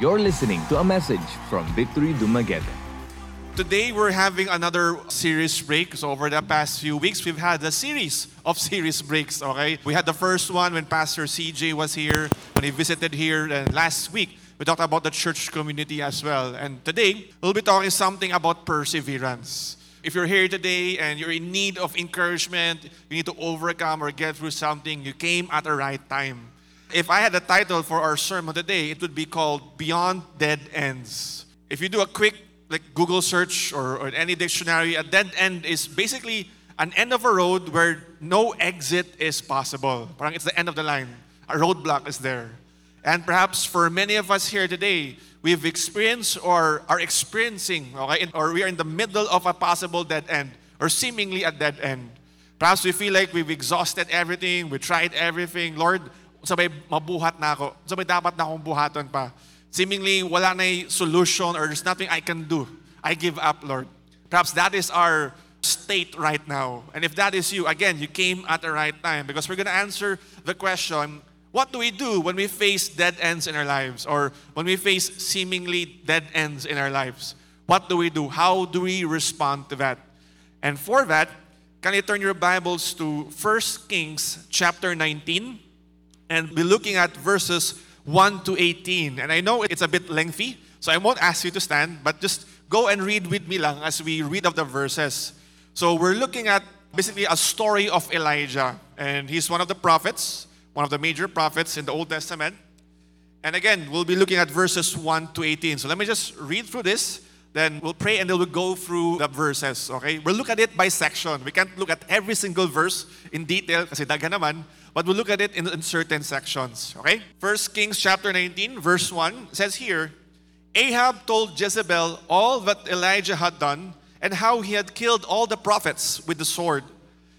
You're listening to a message from Victory Dumaguete. Today we're having another series break. So over the past few weeks, we've had a series of series breaks. Okay, we had the first one when Pastor CJ was here when he visited here, and last week we talked about the church community as well. And today we'll be talking something about perseverance. If you're here today and you're in need of encouragement, you need to overcome or get through something, you came at the right time. If I had a title for our sermon today, it would be called Beyond Dead Ends. If you do a quick like Google search or, or any dictionary, a dead end is basically an end of a road where no exit is possible. Parang it's the end of the line. A roadblock is there. And perhaps for many of us here today, we've experienced or are experiencing, okay, or we are in the middle of a possible dead end or seemingly a dead end. Perhaps we feel like we've exhausted everything, we tried everything. Lord, sabay mabuhat na ako. Sabay dapat na akong buhaton pa. Seemingly wala na solution or there's nothing I can do. I give up, Lord. Perhaps that is our state right now. And if that is you, again, you came at the right time because we're going to answer the question what do we do when we face dead ends in our lives or when we face seemingly dead ends in our lives? What do we do? How do we respond to that? And for that, can you turn your Bibles to 1 Kings chapter 19 and be looking at verses 1 to 18. And I know it's a bit lengthy, so I won't ask you to stand, but just go and read with me lang as we read of the verses. So we're looking at basically a story of Elijah, and he's one of the prophets one of the major prophets in the Old Testament. And again, we'll be looking at verses 1 to 18. So let me just read through this, then we'll pray and then we'll go through the verses, okay? We'll look at it by section. We can't look at every single verse in detail kasi daga naman, but we'll look at it in, in certain sections, okay? First Kings chapter 19, verse 1 says here, Ahab told Jezebel all that Elijah had done and how he had killed all the prophets with the sword.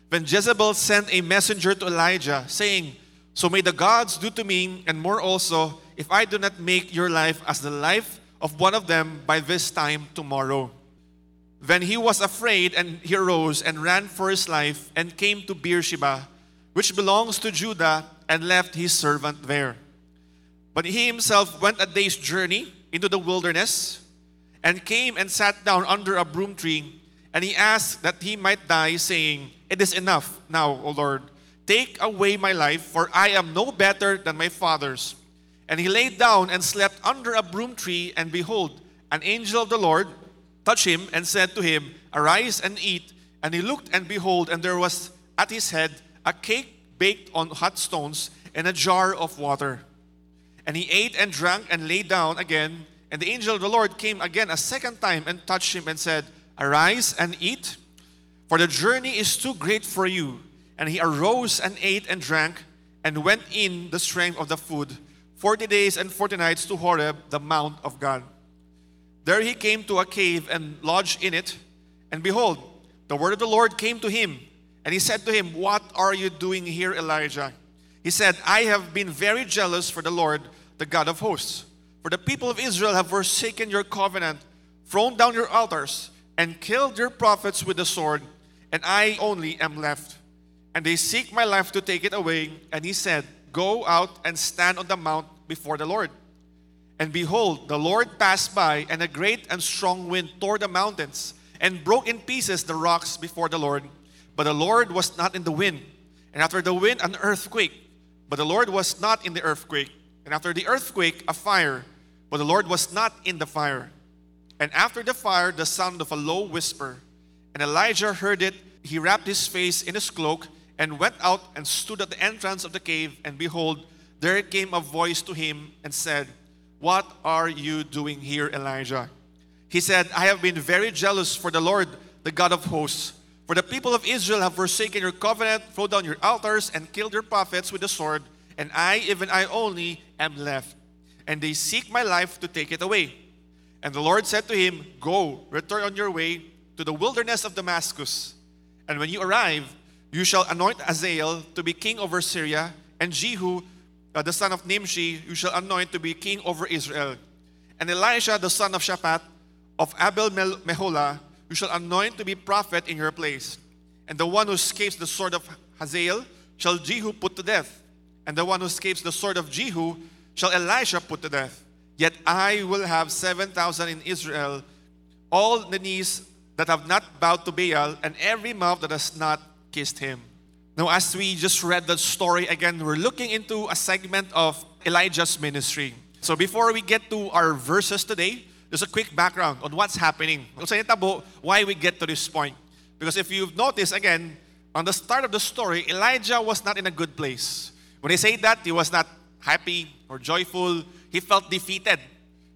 Then Jezebel sent a messenger to Elijah, saying, so may the gods do to me and more also if I do not make your life as the life of one of them by this time tomorrow. Then he was afraid and he arose and ran for his life and came to Beersheba, which belongs to Judah, and left his servant there. But he himself went a day's journey into the wilderness and came and sat down under a broom tree. And he asked that he might die, saying, It is enough now, O Lord Take away my life, for I am no better than my fathers. And he laid down and slept under a broom tree, and behold, an angel of the Lord touched him and said to him, Arise and eat. And he looked, and behold, and there was at his head a cake baked on hot stones and a jar of water. And he ate and drank and lay down again. And the angel of the Lord came again a second time and touched him and said, Arise and eat, for the journey is too great for you. And he arose and ate and drank and went in the strength of the food, forty days and forty nights to Horeb, the mount of God. There he came to a cave and lodged in it. And behold, the word of the Lord came to him. And he said to him, What are you doing here, Elijah? He said, I have been very jealous for the Lord, the God of hosts. For the people of Israel have forsaken your covenant, thrown down your altars, and killed your prophets with the sword, and I only am left and they seek my life to take it away. And he said, Go out and stand on the mount before the Lord. And behold, the Lord passed by, and a great and strong wind tore the mountains and broke in pieces the rocks before the Lord. But the Lord was not in the wind. And after the wind, an earthquake. But the Lord was not in the earthquake. And after the earthquake, a fire. But the Lord was not in the fire. And after the fire, the sound of a low whisper. And Elijah heard it. He wrapped his face in his cloak and went out and stood at the entrance of the cave. And behold, there came a voice to him and said, What are you doing here, Elijah? He said, I have been very jealous for the Lord, the God of hosts. For the people of Israel have forsaken your covenant, thrown down your altars, and killed your prophets with the sword, and I, even I only, am left. And they seek my life to take it away. And the Lord said to him, Go, return on your way to the wilderness of Damascus. And when you arrive, you shall anoint Hazael to be king over Syria, and Jehu, uh, the son of Nimshi, you shall anoint to be king over Israel. And Elisha, the son of Shaphat, of Abel Meholah, you shall anoint to be prophet in your place. And the one who escapes the sword of Hazael shall Jehu put to death. And the one who escapes the sword of Jehu shall Elisha put to death. Yet I will have 7,000 in Israel, all the knees that have not bowed to Baal, and every mouth that has not kissed him. Now, as we just read the story again, we're looking into a segment of Elijah's ministry. So before we get to our verses today, there's a quick background on what's happening. Why we get to this point. Because if you've noticed again, on the start of the story, Elijah was not in a good place. When he said that, he was not happy or joyful. He felt defeated.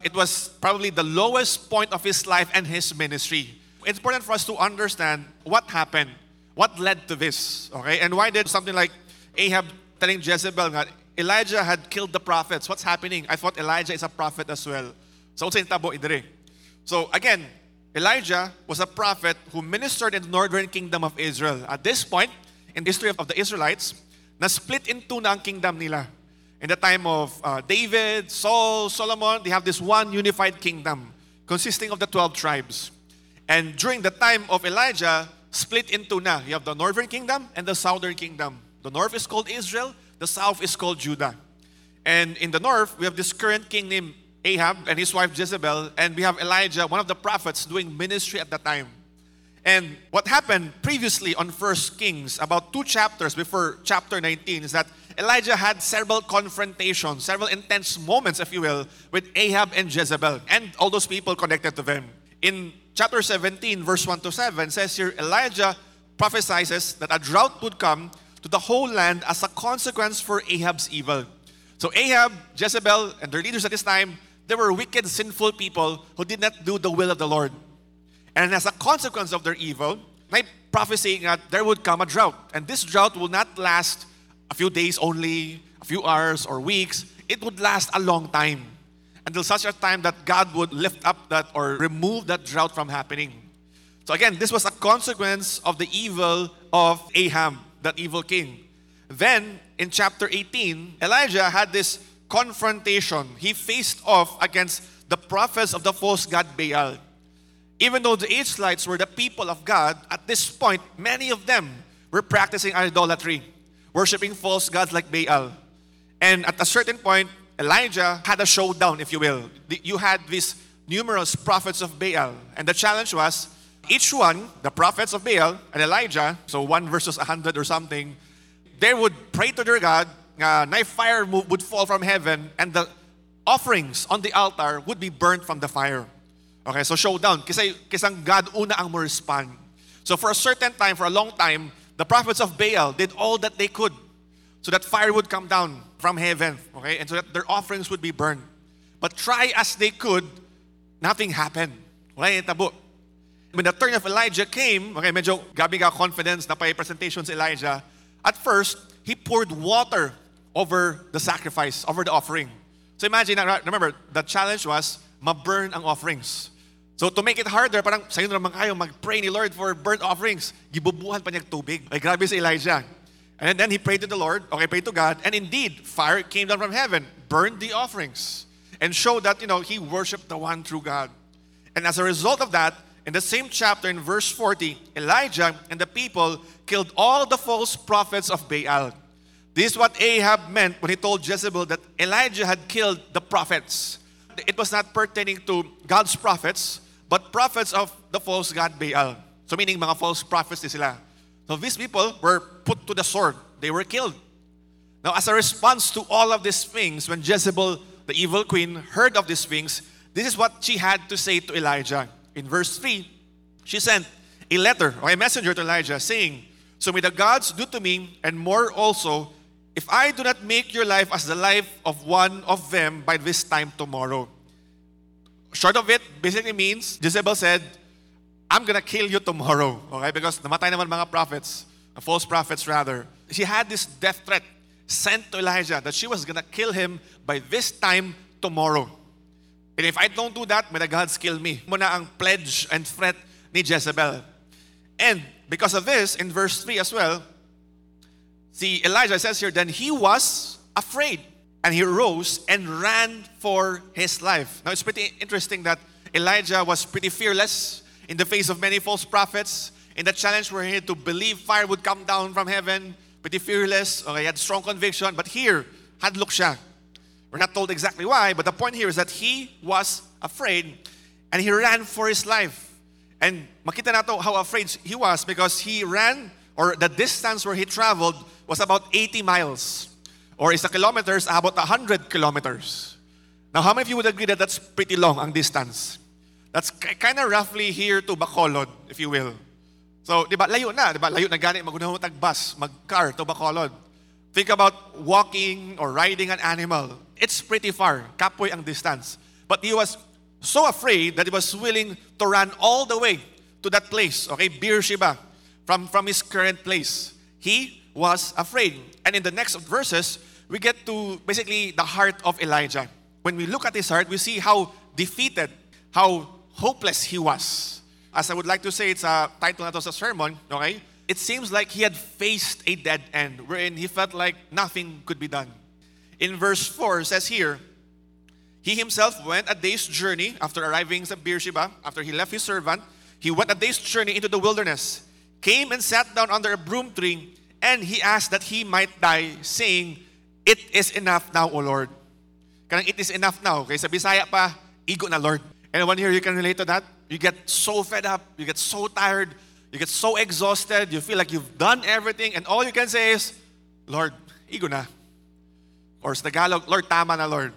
It was probably the lowest point of his life and his ministry. It's important for us to understand what happened, what led to this, okay? And why did something like Ahab telling Jezebel that Elijah had killed the prophets? What's happening? I thought Elijah is a prophet as well. So, so again, Elijah was a prophet who ministered in the northern kingdom of Israel. At this point, in the history of the Israelites, na split into na ang kingdom nila. In the time of uh, David, Saul, Solomon, they have this one unified kingdom consisting of the 12 tribes. And during the time of Elijah, split into na. You have the northern kingdom and the southern kingdom. The north is called Israel, the south is called Judah. And in the north, we have this current king named Ahab and his wife Jezebel, and we have Elijah, one of the prophets, doing ministry at the time. And what happened previously on First Kings, about two chapters before chapter 19, is that Elijah had several confrontations, several intense moments, if you will, with Ahab and Jezebel and all those people connected to them. In chapter 17, verse 1 to 7, says here Elijah prophesies that a drought would come to the whole land as a consequence for Ahab's evil. So Ahab, Jezebel, and their leaders at this time they were wicked, sinful people who did not do the will of the Lord. And as a consequence of their evil, may prophecy that there would come a drought. And this drought will not last a few days only, a few hours or weeks. It would last a long time. Until such a time that God would lift up that or remove that drought from happening. So again, this was a consequence of the evil of Ahab, that evil king. Then in chapter 18, Elijah had this confrontation. He faced off against the prophets of the false god Baal. Even though the Israelites were the people of God, at this point, many of them were practicing idolatry, worshiping false gods like Baal. And at a certain point, Elijah had a showdown, if you will. You had these numerous prophets of Baal, and the challenge was each one, the prophets of Baal and Elijah, so one versus a hundred or something, they would pray to their God uh, knife fire would fall from heaven and the offerings on the altar would be burnt from the fire. Okay, so showdown. Kasi, kisang God una ang respond. So for a certain time, for a long time, the prophets of Baal did all that they could so that fire would come down from heaven, okay, and so that their offerings would be burned. But try as they could, nothing happened. Okay, tabo. When the turn of Elijah came, okay, medyo gabi ka confidence na pa presentation si Elijah, at first, he poured water over the sacrifice, over the offering. So imagine, remember, the challenge was ma-burn ang offerings. So to make it harder, parang sa'yo na naman kayo mag-pray ni Lord for burnt offerings. Gibubuhan pa tubig. Ay grabe si Elijah. And then he prayed to the Lord, okay, prayed to God, and indeed, fire came down from heaven, burned the offerings, and showed that, you know, he worshiped the one true God. And as a result of that, in the same chapter, in verse 40, Elijah and the people killed all the false prophets of Baal. This is what Ahab meant when he told Jezebel that Elijah had killed the prophets. It was not pertaining to God's prophets, but prophets of the false god Baal. So meaning mga false prophets sila. So these people were put to the sword. They were killed. Now as a response to all of these things, when Jezebel, the evil queen, heard of these things, this is what she had to say to Elijah. In verse 3, she sent a letter or a messenger to Elijah saying, So may the gods do to me and more also if I do not make your life as the life of one of them by this time tomorrow. Short of it, basically means, Jezebel said, I'm gonna kill you tomorrow. Okay? Because namatay naman mga prophets, uh, false prophets rather. She had this death threat sent to Elijah that she was gonna kill him by this time tomorrow. And if I don't do that, may the gods kill me. Muna ang pledge and threat ni Jezebel. And because of this, in verse 3 as well, See, Elijah says here, then he was afraid and he rose and ran for his life. Now, it's pretty interesting that Elijah was pretty fearless in the face of many false prophets. In the challenge where he had to believe fire would come down from heaven, pretty fearless. Okay, he had strong conviction. But here, hadlock siya. We're not told exactly why, but the point here is that he was afraid and he ran for his life. And makita nato how afraid he was because he ran, or the distance where he traveled was about 80 miles. Or isa kilometers, about 100 kilometers. Now, how many of you would agree that that's pretty long, ang distance? That's kind of roughly here to Bacolod, if you will. So, di ba, layo na, di ba? Layo na gani, magunahon tag bus, mag-car to Bacolod. Think about walking or riding an animal. It's pretty far, kapoy ang distance. But he was so afraid that he was willing to run all the way to that place, okay, Beersheba, from, from his current place. He was afraid. And in the next verses, we get to basically the heart of Elijah. When we look at his heart, we see how defeated, how hopeless he was. As I would like to say, it's a title not a sermon, okay? It seems like he had faced a dead end, wherein he felt like nothing could be done. In verse 4, it says here, he himself went a day's journey after arriving at Beersheba, after he left his servant. He went a day's journey into the wilderness, came and sat down under a broom tree, and he asked that he might die, saying, It is enough now, O Lord. Kanang it is enough now. Okay, sa Bisaya pa, igo na Lord. Anyone here you can relate to that? You get so fed up, you get so tired, you get so exhausted, you feel like you've done everything, and all you can say is, Lord, igo na. Or sa Tagalog, Lord, tama na, Lord.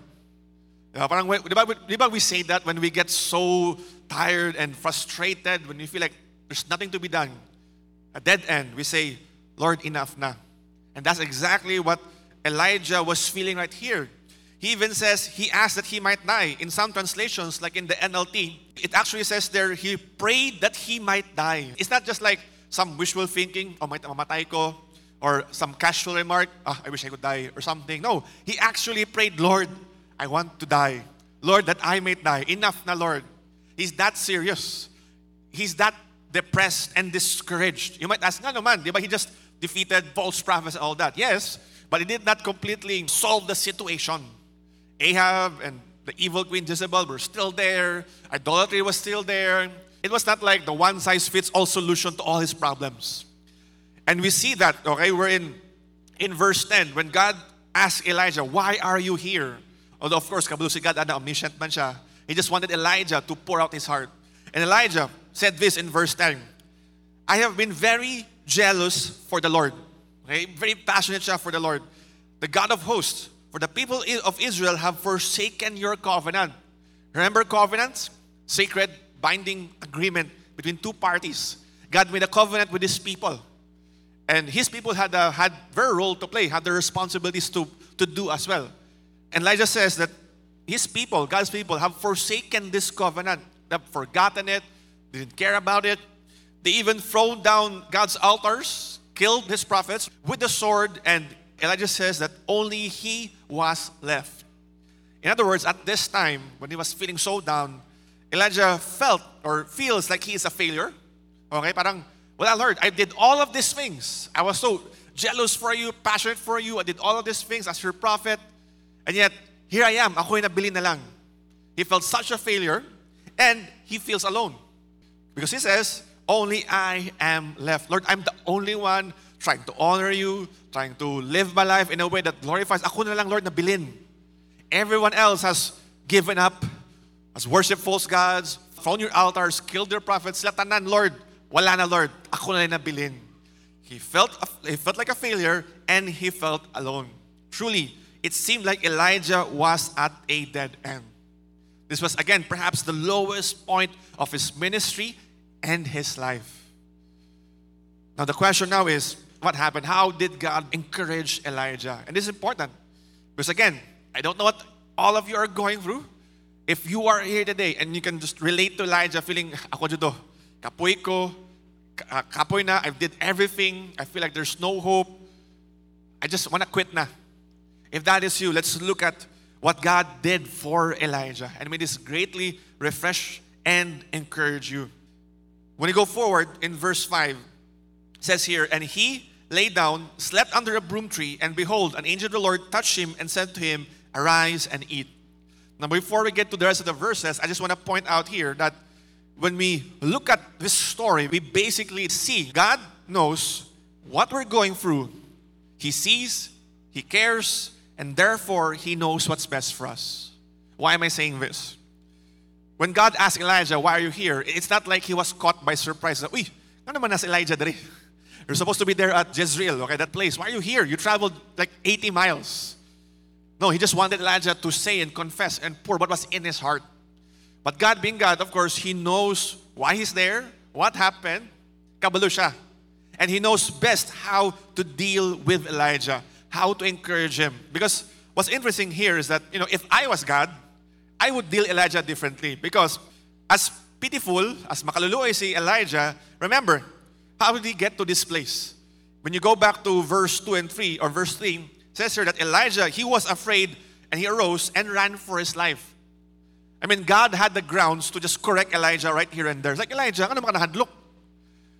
Diba, parang, di ba, di ba we say that when we get so tired and frustrated, when we feel like there's nothing to be done, a dead end, we say, Lord, enough na. And that's exactly what Elijah was feeling right here. He even says he asked that he might die. In some translations, like in the NLT, it actually says there he prayed that he might die. It's not just like some wishful thinking, oh, might mamatay ko, or some casual remark, oh, I wish I could die, or something. No, he actually prayed, Lord, I want to die. Lord, that I may die. Enough na, Lord. He's that serious. He's that depressed and discouraged. You might ask, no man, di ba he just defeated false prophets and all that? Yes, but he did not completely solve the situation. Ahab and the evil queen Jezebel were still there. Idolatry was still there. It was not like the one size fits all solution to all his problems. And we see that, okay, we're in, in verse 10, when God asked Elijah, Why are you here? Although, of course, kabalo si God, ano, omniscient man siya. He just wanted Elijah to pour out his heart. And Elijah said this in verse 10 I have been very jealous for the Lord. Okay? Very passionate for the Lord. The God of hosts. For the people of Israel have forsaken your covenant. Remember covenants? Sacred binding agreement between two parties. God made a covenant with his people. And his people had, a, had their role to play, had their responsibilities to, to do as well. And Elijah says that his people, God's people, have forsaken this covenant. They've forgotten it, didn't care about it. They even thrown down God's altars, killed his prophets with the sword, and Elijah says that only he was left. In other words, at this time, when he was feeling so down, Elijah felt or feels like he is a failure. Okay, parang, well, Lord, I did all of these things. I was so jealous for you, passionate for you. I did all of these things as your prophet. And yet, here I am. Ako nabili na lang. He felt such a failure and he feels alone. Because he says, only I am left. Lord, I'm the only one trying to honor you, trying to live my life in a way that glorifies. Ako na lang, Lord, na bilin. Everyone else has given up, has worshipped false gods, found your altars, killed their prophets. Latanan, Lord, wala na, Lord. Ako na lang nabilin. He felt, he felt like a failure and he felt alone. Truly, it seemed like Elijah was at a dead end. This was, again, perhaps the lowest point of his ministry and his life. Now, the question now is what happened? How did God encourage Elijah? And this is important because, again, I don't know what all of you are going through. If you are here today and you can just relate to Elijah, feeling, ah, ako judo, kapoy ko, ah, kapoy na, I did everything, I feel like there's no hope, I just want to quit na. If that is you, let's look at what God did for Elijah. And may this greatly refresh and encourage you. When you go forward in verse 5, says here, And he lay down, slept under a broom tree, and behold, an angel of the Lord touched him and said to him, Arise and eat. Now, before we get to the rest of the verses, I just want to point out here that when we look at this story, we basically see God knows what we're going through. He sees, He cares, and therefore he knows what's best for us. Why am I saying this? When God asked Elijah, Why are you here? It's not like he was caught by surprise. Uy, ano naman nas Elijah dali? You're supposed to be there at Jezreel, okay, that place. Why are you here? You traveled like 80 miles. No, he just wanted Elijah to say and confess and pour what was in his heart. But God being God, of course, He knows why He's there, what happened, kabalo siya. And He knows best how to deal with Elijah, how to encourage him. Because what's interesting here is that, you know, if I was God, I would deal Elijah differently. Because as pitiful, as makaluluoy si Elijah, remember, how did he get to this place? When you go back to verse 2 and 3, or verse 3, says here that Elijah, he was afraid and he arose and ran for his life. I mean, God had the grounds to just correct Elijah right here and there. It's like, Elijah, ano ka look.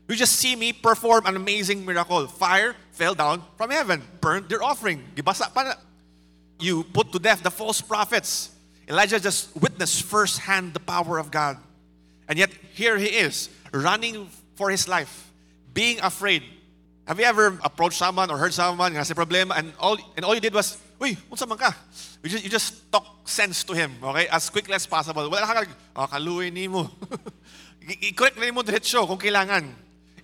You just see me perform an amazing miracle. Fire fell down from heaven, burned their offering. Gibasa pa. You put to death the false prophets. Elijah just witnessed firsthand the power of God. And yet, here he is, running for his life, being afraid. Have you ever approached someone or heard someone nga problema and all, and all you did was, Uy, unsa man ka? You just, you just talk sense to him, okay? As quickly as possible. Wala ka, oh, kaluwi ni mo. I-correct na mo diretsyo kung kailangan.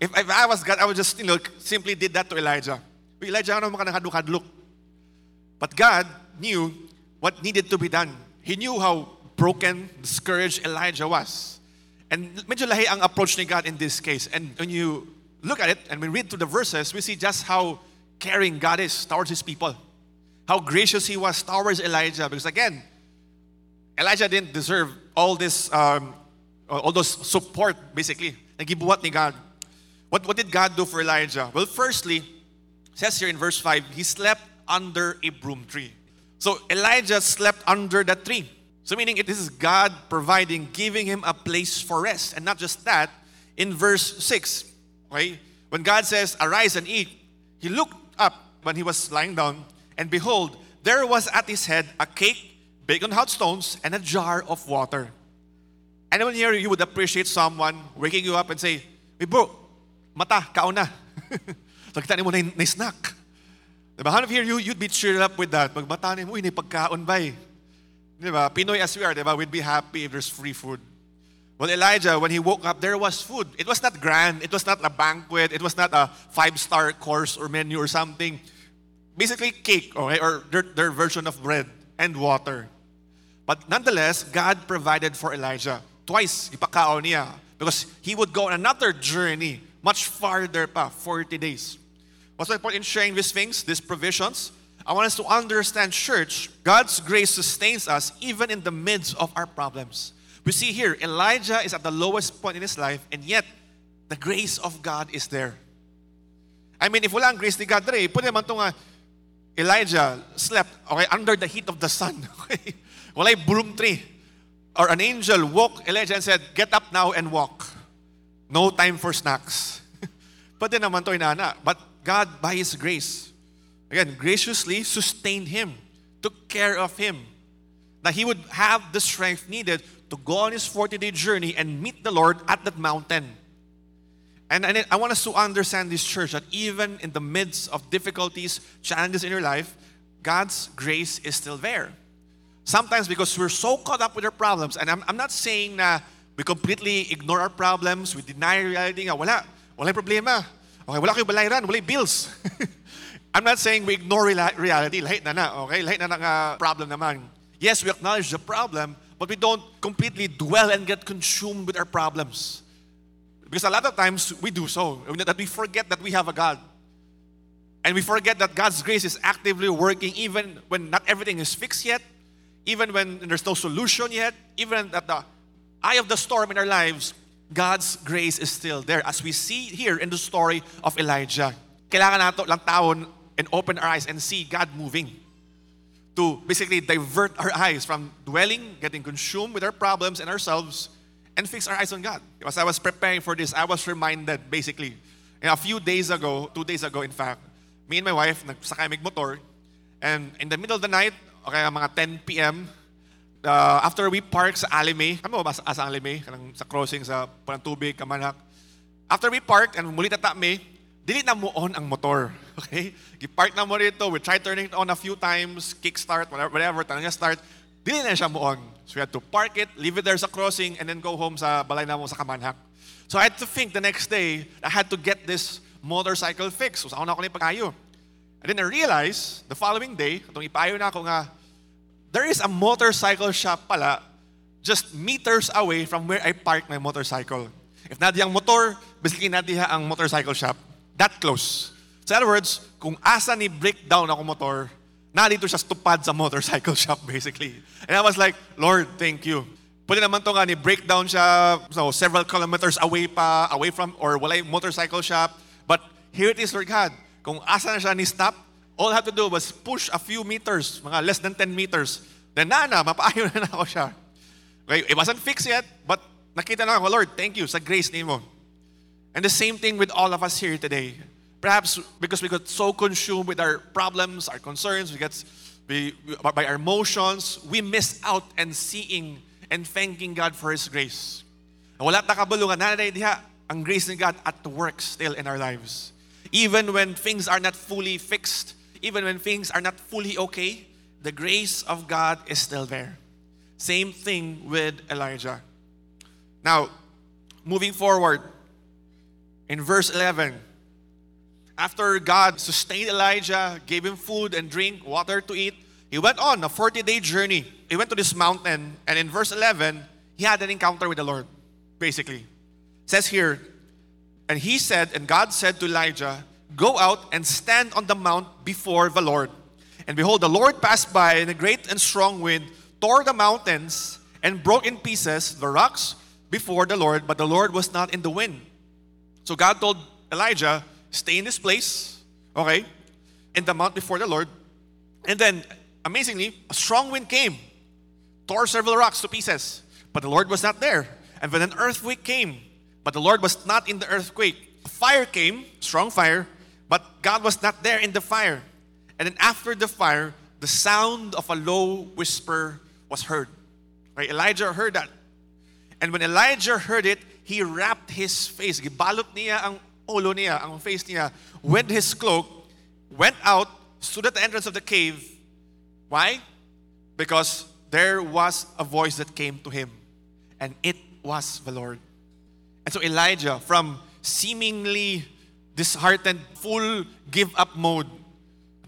If, if I was God, I would just, you know, simply did that to Elijah. Uy, Elijah, ano ka hadlok But God knew what needed to be done. He knew how broken, discouraged Elijah was. And medyo lahi ang approach ni God in this case. And when you look at it and we read through the verses, we see just how caring God is towards his people how gracious he was towards Elijah. Because again, Elijah didn't deserve all this, um, all those support, basically, ni God. What, what did God do for Elijah? Well, firstly, says here in verse 5, he slept under a broom tree. So Elijah slept under that tree. So meaning it is God providing, giving him a place for rest. And not just that, in verse 6, okay, when God says, arise and eat, he looked up when he was lying down and behold, there was at his head a cake baked on hot stones and a jar of water. Anyone here, you would appreciate someone waking you up and say, Hey bro, mata, kauna. so kita mo na, na snack. Diba? How of here, you, you'd be cheered up with that. Pag mata ni mo, uy, pagkaon ba. Diba? Pinoy as we are, diba? we'd be happy if there's free food. Well, Elijah, when he woke up, there was food. It was not grand. It was not a banquet. It was not a five-star course or menu or something basically cake, okay, or their, their version of bread and water. But nonetheless, God provided for Elijah. Twice, ipakao niya. Because he would go on another journey, much farther pa, 40 days. What's my point in sharing these things, these provisions? I want us to understand, church, God's grace sustains us even in the midst of our problems. We see here, Elijah is at the lowest point in his life, and yet the grace of God is there. I mean, if wala ang grace ni God, dre, pwede ito nga, Elijah slept okay, under the heat of the sun. Okay? Walay broom tree. Or an angel woke Elijah and said, Get up now and walk. No time for snacks. Pwede naman to inana. But God, by His grace, again, graciously sustained him, took care of him, that he would have the strength needed to go on his 40 day journey and meet the Lord at that mountain. And, and I want us to understand this church that even in the midst of difficulties, challenges in your life, God's grace is still there. Sometimes because we're so caught up with our problems, and I'm, I'm not saying na we completely ignore our problems, we deny reality wala, wala problema. Okay, wala kayo balayran, wala bills. I'm not saying we ignore reality, lahat na na, okay? Lahat na na nga problem naman. Yes, we acknowledge the problem, but we don't completely dwell and get consumed with our problems. Because a lot of times we do so, that we forget that we have a God. And we forget that God's grace is actively working even when not everything is fixed yet, even when there's no solution yet, even at the eye of the storm in our lives, God's grace is still there. As we see here in the story of Elijah. Kailangan nato lang taon and open our eyes and see God moving to basically divert our eyes from dwelling, getting consumed with our problems and ourselves and fix our eyes on God. As I was preparing for this, I was reminded basically, a few days ago, two days ago in fact, me and my wife, nagsakay motor, and in the middle of the night, okay, mga 10 p.m., uh, after we park sa Alime, ano ba sa, Alime? Kanang sa crossing sa Parang Tubig, Kamanak. After we parked and muli tata me, dili na mo on ang motor. Okay? Gipark na mo rito, we tried turning it on a few times, kickstart, whatever, whatever tanong start, dili na siya mo on. So we had to park it, leave it there sa crossing, and then go home sa balay na mo sa Kamanhak. So I had to think the next day, I had to get this motorcycle fixed. So sa una ko na ipayo. And then I realized, the following day, itong ipayo na ako nga, there is a motorcycle shop pala just meters away from where I park my motorcycle. If na ang motor, basically na diha ang motorcycle shop. That close. So in other words, kung asa ni breakdown ako motor, nandito siya stupad sa motorcycle shop basically. And I was like, Lord, thank you. Pwede naman to nga ni breakdown siya so several kilometers away pa, away from, or walay motorcycle shop. But here it is, Lord God. Kung asa na siya ni stop, all I have to do was push a few meters, mga less than 10 meters. Then na na, mapaayo na, na ako siya. Okay, it wasn't fixed yet, but nakita na ako, Lord, thank you sa grace ni mo. And the same thing with all of us here today. Perhaps because we got so consumed with our problems, our concerns, we get we, by our emotions, we miss out and seeing and thanking God for His grace. Wala ta kabulungan diha ang grace ni God at work still in our lives. Even when things are not fully fixed, even when things are not fully okay, the grace of God is still there. Same thing with Elijah. Now, moving forward, in verse 11, after God sustained Elijah, gave him food and drink, water to eat, he went on a 40 day journey. He went to this mountain, and in verse 11, he had an encounter with the Lord, basically. It says here, and he said, and God said to Elijah, Go out and stand on the mount before the Lord. And behold, the Lord passed by in a great and strong wind, tore the mountains, and broke in pieces the rocks before the Lord, but the Lord was not in the wind. So God told Elijah, stay in this place, okay, in the mount before the Lord. And then, amazingly, a strong wind came, tore several rocks to pieces, but the Lord was not there. And then an earthquake came, but the Lord was not in the earthquake. Fire came, strong fire, but God was not there in the fire. And then after the fire, the sound of a low whisper was heard. Right? Elijah heard that. And when Elijah heard it, he wrapped his face. Gibalot niya ang ulo niya, ang face niya, with his cloak, went out, stood at the entrance of the cave. Why? Because there was a voice that came to him, and it was the Lord. And so Elijah, from seemingly disheartened, full give up mode,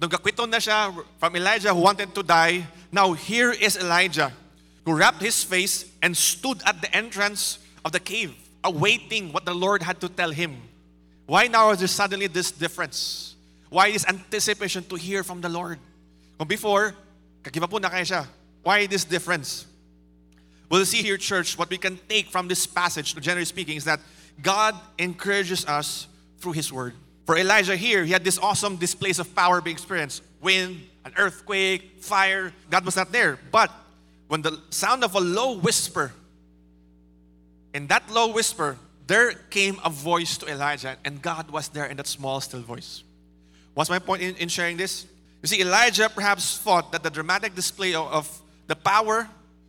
nung kakwito na siya from Elijah who wanted to die, now here is Elijah who wrapped his face and stood at the entrance of the cave, awaiting what the Lord had to tell him. Why now is there suddenly this difference? Why this anticipation to hear from the Lord? Kung before, kagiba po na kaya siya. Why this difference? We'll see here, church, what we can take from this passage, generally speaking, is that God encourages us through His Word. For Elijah here, he had this awesome displays of power being experienced wind, an earthquake, fire. God was not there. But when the sound of a low whisper, in that low whisper, there came a voice to Elijah, and God was there in that small, still voice. What's my point in, in sharing this? You see, Elijah perhaps thought that the dramatic display of, of the power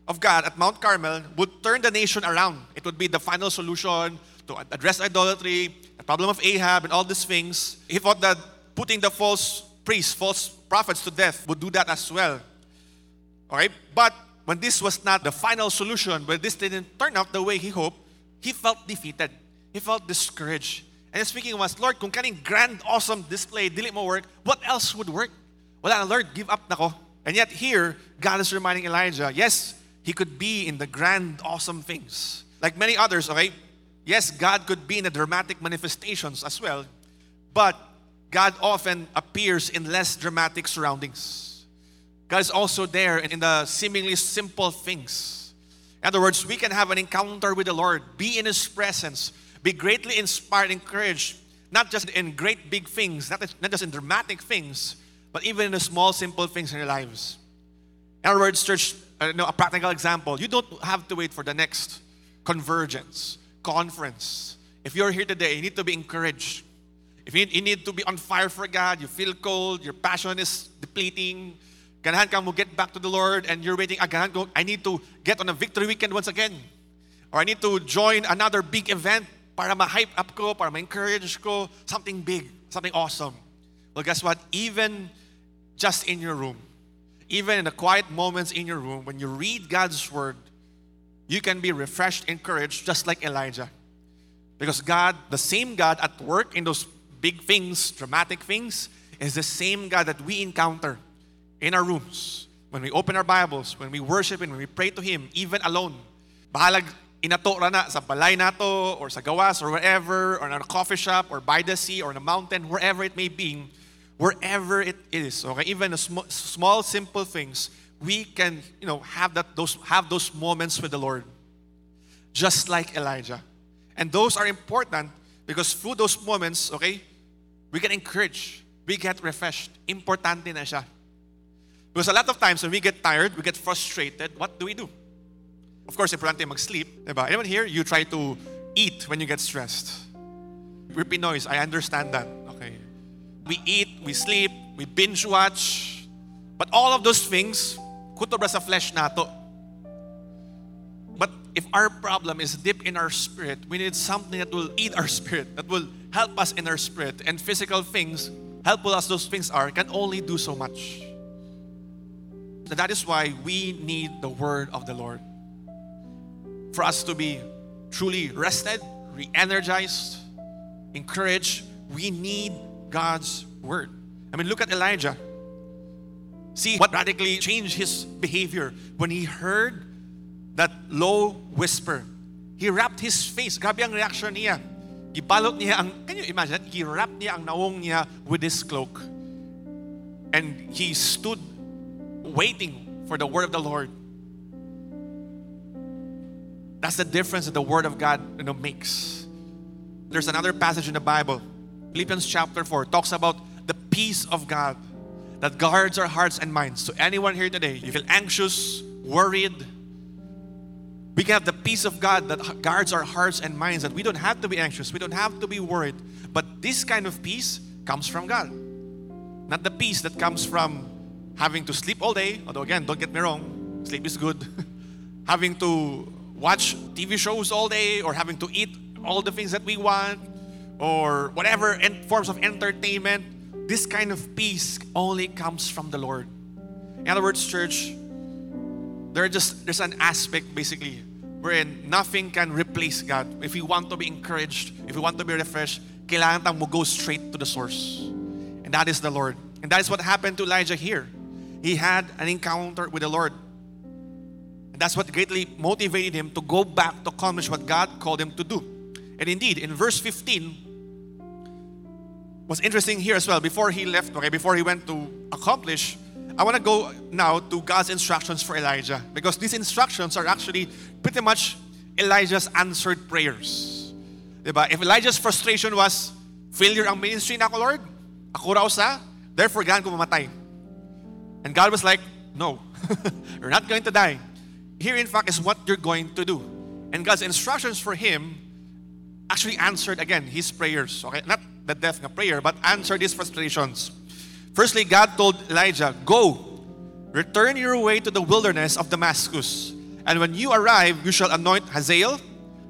of God at Mount Carmel would turn the nation around. It would be the final solution to address idolatry, the problem of Ahab, and all these things. He thought that putting the false priests, false prophets to death would do that as well. All right? But when this was not the final solution, when this didn't turn out the way he hoped, he felt defeated. He felt discouraged. And speaking was, Lord, kung kaning grand, awesome display, dili mo work, what else would work? Wala na, Lord, give up na ko. And yet here, God is reminding Elijah, yes, he could be in the grand, awesome things. Like many others, okay? Yes, God could be in the dramatic manifestations as well, but God often appears in less dramatic surroundings. God is also there in the seemingly simple things. In other words, we can have an encounter with the Lord, be in His presence, be greatly inspired, encouraged, not just in great big things, not, not just in dramatic things, but even in the small, simple things in your lives. In other words, church, uh, no, a practical example, you don't have to wait for the next convergence, conference. If you're here today, you need to be encouraged. If you need, you need to be on fire for God, you feel cold, your passion is depleting, ganahan ka mo get back to the Lord and you're waiting, ah, ganahan ko, I need to get on a victory weekend once again. Or I need to join another big event para ma-hype up ko, para ma-encourage ko, something big. something awesome. Well, guess what? Even just in your room, even in the quiet moments in your room, when you read God's word, you can be refreshed, encouraged, just like Elijah. Because God, the same God at work in those big things, dramatic things, is the same God that we encounter in our rooms, when we open our Bibles, when we worship Him, when we pray to Him, even alone. Bahalag inato ra na sa balay nato, or sa gawas, or wherever, or in a coffee shop, or by the sea, or in a mountain, wherever it may be, wherever it is, okay, even the sm- small, simple things, we can, you know, have that those have those moments with the Lord, just like Elijah, and those are important because through those moments, okay, we get encouraged, we get refreshed. Importante na siya. Because a lot of times when we get tired, we get frustrated, what do we do? Of course, importante mag-sleep, diba? Anyone here, you try to eat when you get stressed. We're I understand that. Okay. We eat, we sleep, we binge watch. But all of those things, kutobra sa flesh nato. But if our problem is deep in our spirit, we need something that will eat our spirit, that will help us in our spirit. And physical things, helpful as those things are, can only do so much. So that is why we need the word of the Lord. For us to be truly rested, re energized, encouraged, we need God's word. I mean, look at Elijah. See what radically changed his behavior when he heard that low whisper. He wrapped his face. Grabe ang reaction niya. Gibalot niya ang, can you imagine? He wrapped niya ang nawong niya with his cloak. And he stood waiting for the word of the Lord. That's the difference that the word of God you know, makes. There's another passage in the Bible, Philippians chapter 4, talks about the peace of God that guards our hearts and minds. So, anyone here today, you feel anxious, worried, we can have the peace of God that guards our hearts and minds, that we don't have to be anxious, we don't have to be worried. But this kind of peace comes from God. Not the peace that comes from having to sleep all day, although again, don't get me wrong, sleep is good. having to watch TV shows all day, or having to eat all the things that we want, or whatever forms of entertainment. This kind of peace only comes from the Lord. In other words, church, there just there's an aspect basically wherein nothing can replace God. If we want to be encouraged, if we want to be refreshed, kailangan tang mo go straight to the source. And that is the Lord. And that is what happened to Elijah here. He had an encounter with the Lord. And that's what greatly motivated him to go back to accomplish what God called him to do. And indeed, in verse 15, was interesting here as well. Before he left, okay, before he went to accomplish, I want to go now to God's instructions for Elijah because these instructions are actually pretty much Elijah's answered prayers. Diba? If Elijah's frustration was, failure ang ministry na ako, Lord, ako raw sa, therefore gaan ko mamatay. And God was like, no, you're not going to die. Here, in fact, is what you're going to do. And God's instructions for him actually answered again his prayers. Okay, not the death na prayer, but answer these frustrations. Firstly, God told Elijah, Go, return your way to the wilderness of Damascus. And when you arrive, you shall anoint Hazael.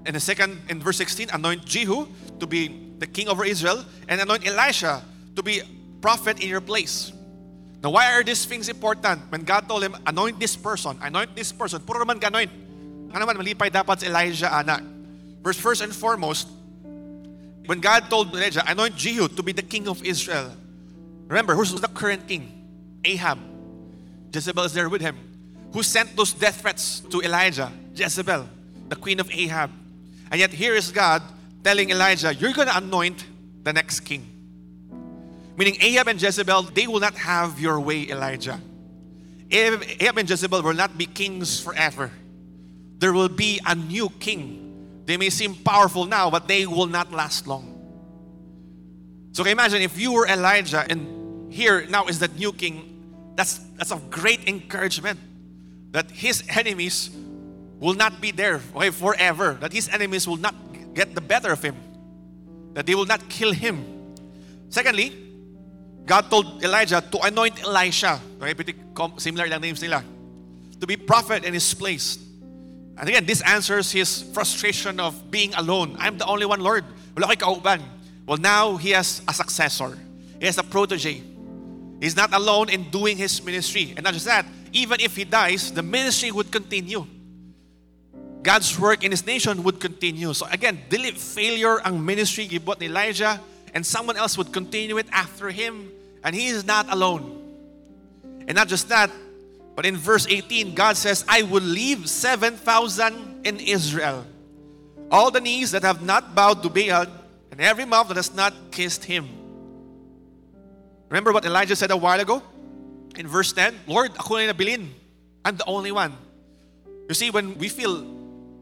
And the second, in verse 16, anoint Jehu to be the king over Israel, and anoint Elisha to be prophet in your place. Now, why are these things important? When God told him, anoint this person, anoint this person, puro naman ka anoint. Malipay dapat si Elijah, anak. First, first and foremost, when God told Elijah, anoint Jehu to be the king of Israel. Remember, who's the current king? Ahab. Jezebel is there with him. Who sent those death threats to Elijah? Jezebel, the queen of Ahab. And yet here is God telling Elijah, you're going to anoint the next king. Meaning Ahab and Jezebel, they will not have your way, Elijah. Ahab, and Jezebel will not be kings forever. There will be a new king. They may seem powerful now, but they will not last long. So imagine if you were Elijah and here now is that new king, that's, that's of great encouragement that his enemies will not be there okay, forever, that his enemies will not get the better of him, that they will not kill him. Secondly, God told Elijah to anoint Elisha, okay, pretty similar lang names nila, to be prophet in his place. And again, this answers his frustration of being alone. I'm the only one, Lord. Wala kauban. Well, now he has a successor, he has a protege. He's not alone in doing his ministry. And not just that, even if he dies, the ministry would continue. God's work in his nation would continue. So again, dili failure ang ministry gibot ni Elijah and someone else would continue it after him and he is not alone. And not just that, but in verse 18, God says, I will leave 7,000 in Israel. All the knees that have not bowed to Baal and every mouth that has not kissed him. Remember what Elijah said a while ago? In verse 10, Lord. I'm the only one. You see, when we feel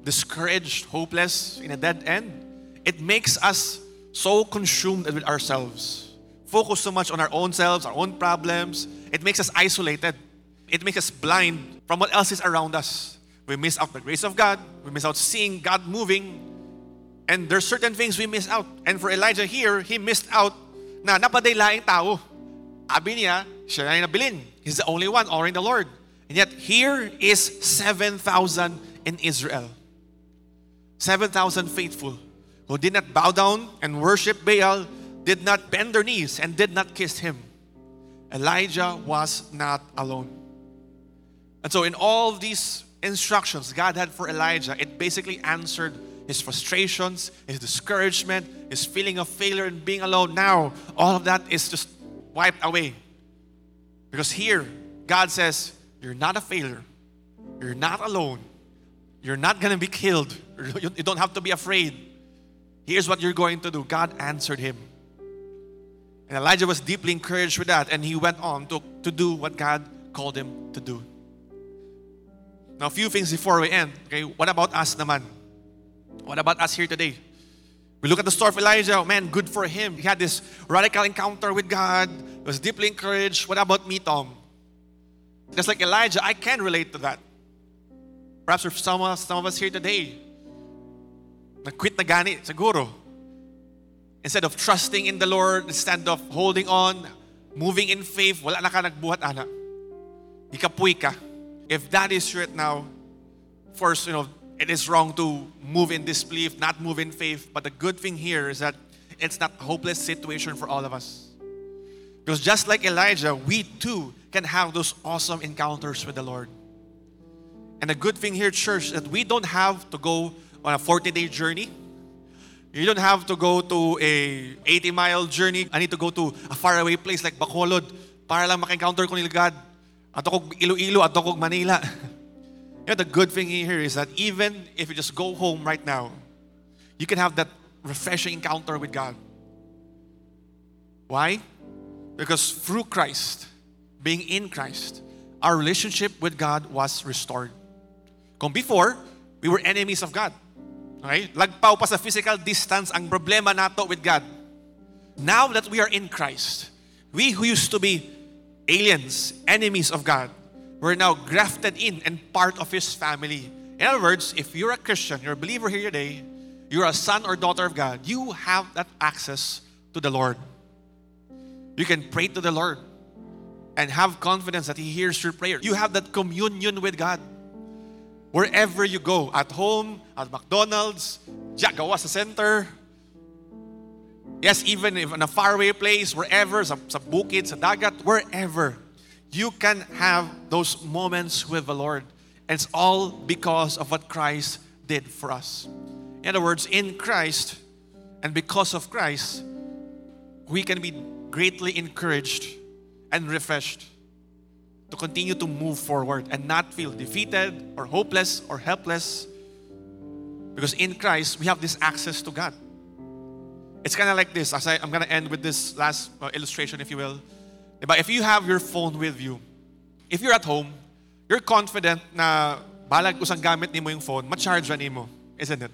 discouraged, hopeless, in a dead end, it makes us so consumed with ourselves. Focus so much on our own selves, our own problems. It makes us isolated. It makes us blind from what else is around us. We miss out the grace of God. We miss out seeing God moving. And there's certain things we miss out. And for Elijah here, he missed out na napadaylaing tao. Abi niya, siya na nabilin. He's the only one honoring the Lord. And yet here is 7,000 in Israel. 7,000 faithful who did not bow down and worship Baal, did not bend their knees, and did not kiss him. Elijah was not alone. And so, in all these instructions God had for Elijah, it basically answered his frustrations, his discouragement, his feeling of failure and being alone. Now, all of that is just wiped away. Because here, God says, You're not a failure, you're not alone, you're not going to be killed. You don't have to be afraid. Here's what you're going to do. God answered him. And Elijah was deeply encouraged with that, and he went on to, to do what God called him to do. Now, a few things before we end. Okay, what about us naman? What about us here today? We look at the story of Elijah. Oh, man, good for him. He had this radical encounter with God. He was deeply encouraged. What about me, Tom? Just like Elijah, I can relate to that. Perhaps for some of, some of us here today, nag-quit na gani, siguro. Instead of trusting in the Lord, instead of holding on, moving in faith, wala na ka nagbuhat, ana. Ikapuy ka. If that is right now, first, you know, it is wrong to move in disbelief, not move in faith. But the good thing here is that it's not a hopeless situation for all of us. Because just like Elijah, we too can have those awesome encounters with the Lord. And the good thing here, church, that we don't have to go on a 40-day journey. You don't have to go to a 80-mile journey. I need to go to a faraway place like Bacolod para lang maka-encounter ko ni God. Ato kog Iloilo, ato kog Manila. You know, the good thing here is that even if you just go home right now, you can have that refreshing encounter with God. Why? Because through Christ, being in Christ, our relationship with God was restored. Kung before, we were enemies of God. Okay? Lagpaw pa sa physical distance ang problema nato with God. Now that we are in Christ, we who used to be aliens, enemies of God, we're now grafted in and part of His family. In other words, if you're a Christian, you're a believer here today, you're a son or daughter of God, you have that access to the Lord. You can pray to the Lord and have confidence that He hears your prayer. You have that communion with God. Wherever you go, at home, at McDonald's, Jagawa center, yes, even if in a faraway place, wherever, sa, sa bukid, sa dagat, wherever, you can have those moments with the Lord. And it's all because of what Christ did for us. In other words, in Christ and because of Christ, we can be greatly encouraged and refreshed to continue to move forward and not feel defeated or hopeless or helpless. Because in Christ, we have this access to God. It's kind of like this. As I, I'm going to end with this last uh, illustration, if you will. Diba? If you have your phone with you, if you're at home, you're confident na balag usang gamit nimo yung phone, ma-charge na nimo, isn't it?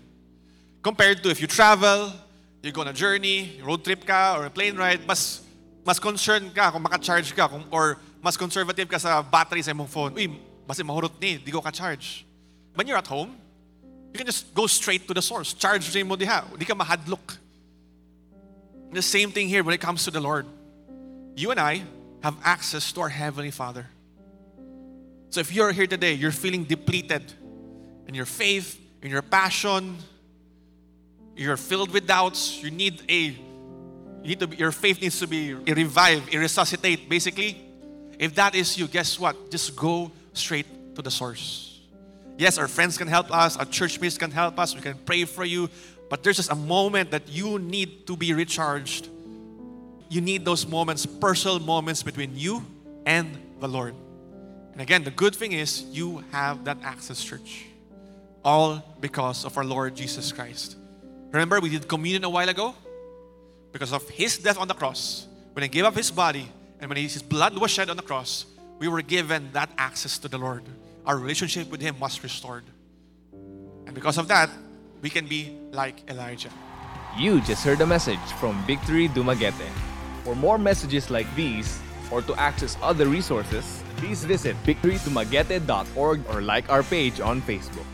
Compared to if you travel, you go on a journey, road trip ka, or a plane ride, mas mas concerned ka kung maka-charge ka, kung, or mas conservative ka sa battery sa imong phone. Uy, basta mahurot ni, di ko ka-charge. When you're at home, you can just go straight to the source. Charge mo diha. Di ka mahadlok. The same thing here when it comes to the Lord. You and I have access to our Heavenly Father. So if you're here today, you're feeling depleted in your faith, in your passion, you're filled with doubts, you need a You need to be, your faith needs to be revived, resuscitate. Basically, if that is you, guess what? Just go straight to the source. Yes, our friends can help us, our church mates can help us, we can pray for you, but there's just a moment that you need to be recharged. You need those moments, personal moments between you and the Lord. And again, the good thing is you have that access, church. All because of our Lord Jesus Christ. Remember, we did communion a while ago? Because of His death on the cross, when He gave up His body and when His blood was shed on the cross, we were given that access to the Lord. Our relationship with Him was restored. And because of that, we can be like Elijah. You just heard a message from Victory Dumaguete. For more messages like these, or to access other resources, please visit victorydumaguete.org or like our page on Facebook.